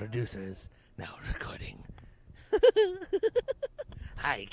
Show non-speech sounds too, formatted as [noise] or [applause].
producers now recording. [laughs] Hi.